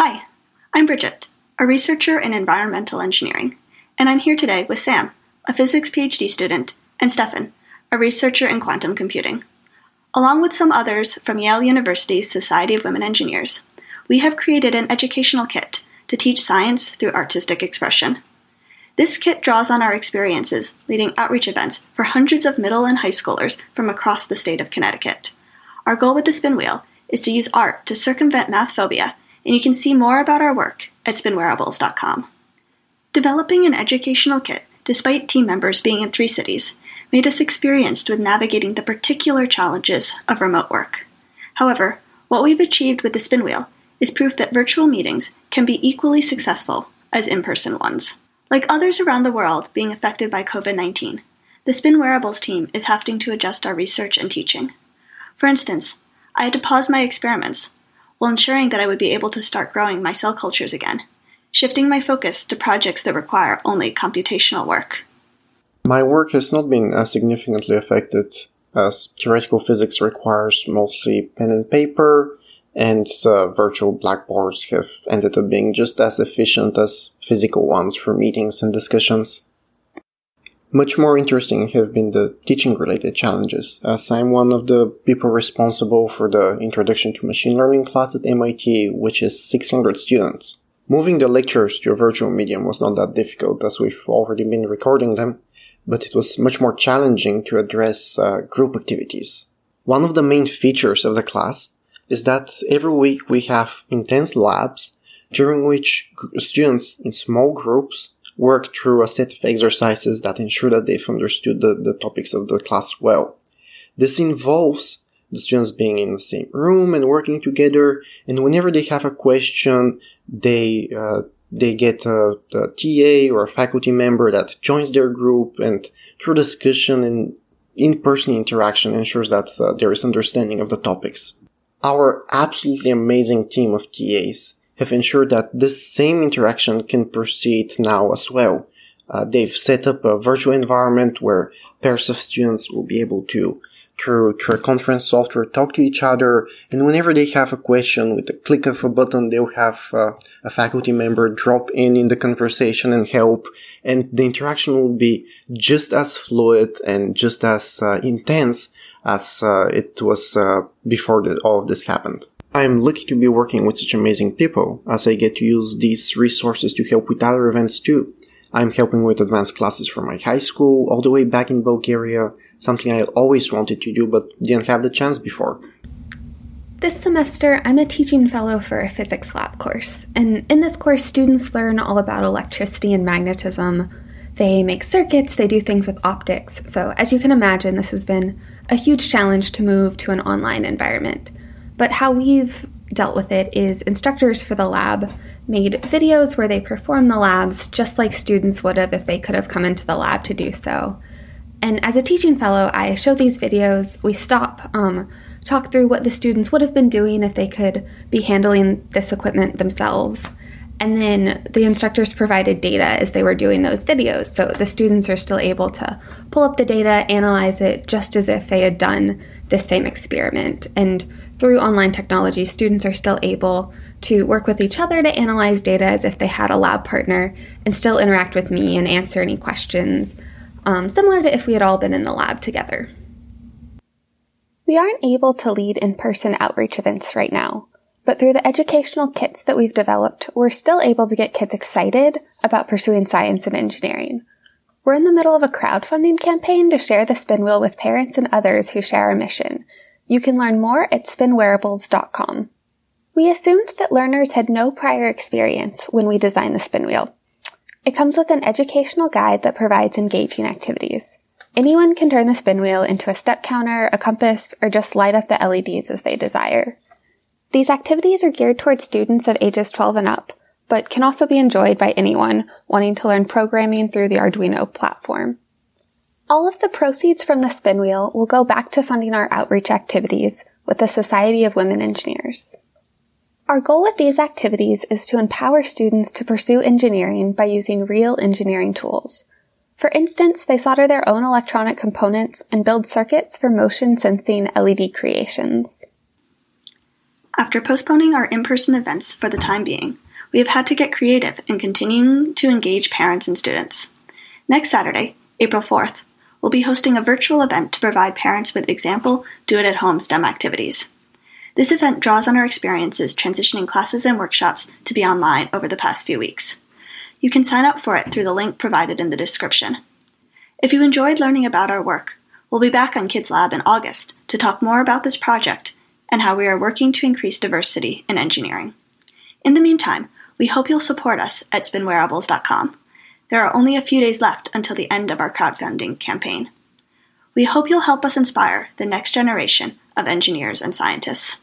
Hi, I'm Bridget, a researcher in environmental engineering, and I'm here today with Sam, a physics PhD student, and Stefan, a researcher in quantum computing. Along with some others from Yale University's Society of Women Engineers, we have created an educational kit to teach science through artistic expression. This kit draws on our experiences leading outreach events for hundreds of middle and high schoolers from across the state of Connecticut. Our goal with the spin wheel is to use art to circumvent math phobia and you can see more about our work at spinwearables.com. Developing an educational kit, despite team members being in three cities, made us experienced with navigating the particular challenges of remote work. However, what we've achieved with the spin wheel is proof that virtual meetings can be equally successful as in person ones. Like others around the world being affected by COVID 19, the Spin Wearables team is having to adjust our research and teaching. For instance, I had to pause my experiments while ensuring that I would be able to start growing my cell cultures again, shifting my focus to projects that require only computational work. My work has not been as significantly affected as theoretical physics requires mostly pen and paper, and uh, virtual blackboards have ended up being just as efficient as physical ones for meetings and discussions. Much more interesting have been the teaching related challenges, as I'm one of the people responsible for the Introduction to Machine Learning class at MIT, which is 600 students. Moving the lectures to a virtual medium was not that difficult, as we've already been recording them, but it was much more challenging to address uh, group activities. One of the main features of the class is that every week we have intense labs during which students in small groups work through a set of exercises that ensure that they've understood the, the topics of the class well. This involves the students being in the same room and working together, and whenever they have a question, they uh, they get a, a, TA or a faculty member that joins their group, and through discussion and in-person interaction ensures that uh, there is understanding of the topics. Our absolutely amazing team of TAs have ensured that this same interaction can proceed now as well. Uh, they've set up a virtual environment where pairs of students will be able to, through, through conference software, talk to each other. And whenever they have a question, with a click of a button, they'll have uh, a faculty member drop in in the conversation and help. And the interaction will be just as fluid and just as uh, intense as uh, it was uh, before the, all of this happened. I'm lucky to be working with such amazing people, as I get to use these resources to help with other events too. I'm helping with advanced classes from my high school all the way back in Bulgaria, something I always wanted to do but didn't have the chance before. This semester, I'm a teaching fellow for a physics lab course, and in this course, students learn all about electricity and magnetism. They make circuits, they do things with optics, so as you can imagine, this has been a huge challenge to move to an online environment. But how we've dealt with it is instructors for the lab made videos where they perform the labs just like students would have if they could have come into the lab to do so. And as a teaching fellow, I show these videos, we stop, um, talk through what the students would have been doing if they could be handling this equipment themselves. And then the instructors provided data as they were doing those videos. So the students are still able to pull up the data, analyze it just as if they had done the same experiment. And through online technology, students are still able to work with each other to analyze data as if they had a lab partner and still interact with me and answer any questions, um, similar to if we had all been in the lab together. We aren't able to lead in person outreach events right now, but through the educational kits that we've developed, we're still able to get kids excited about pursuing science and engineering. We're in the middle of a crowdfunding campaign to share the spin wheel with parents and others who share our mission you can learn more at spinwearables.com. We assumed that learners had no prior experience when we designed the spin wheel. It comes with an educational guide that provides engaging activities. Anyone can turn the spin wheel into a step counter, a compass, or just light up the LEDs as they desire. These activities are geared towards students of ages 12 and up, but can also be enjoyed by anyone wanting to learn programming through the Arduino platform. All of the proceeds from the spinwheel will go back to funding our outreach activities with the Society of Women Engineers. Our goal with these activities is to empower students to pursue engineering by using real engineering tools. For instance, they solder their own electronic components and build circuits for motion sensing LED creations. After postponing our in person events for the time being, we have had to get creative in continuing to engage parents and students. Next Saturday, April 4th, we'll be hosting a virtual event to provide parents with example do it at home STEM activities. This event draws on our experiences transitioning classes and workshops to be online over the past few weeks. You can sign up for it through the link provided in the description. If you enjoyed learning about our work, we'll be back on Kids Lab in August to talk more about this project and how we are working to increase diversity in engineering. In the meantime, we hope you'll support us at spinwearables.com. There are only a few days left until the end of our crowdfunding campaign. We hope you'll help us inspire the next generation of engineers and scientists.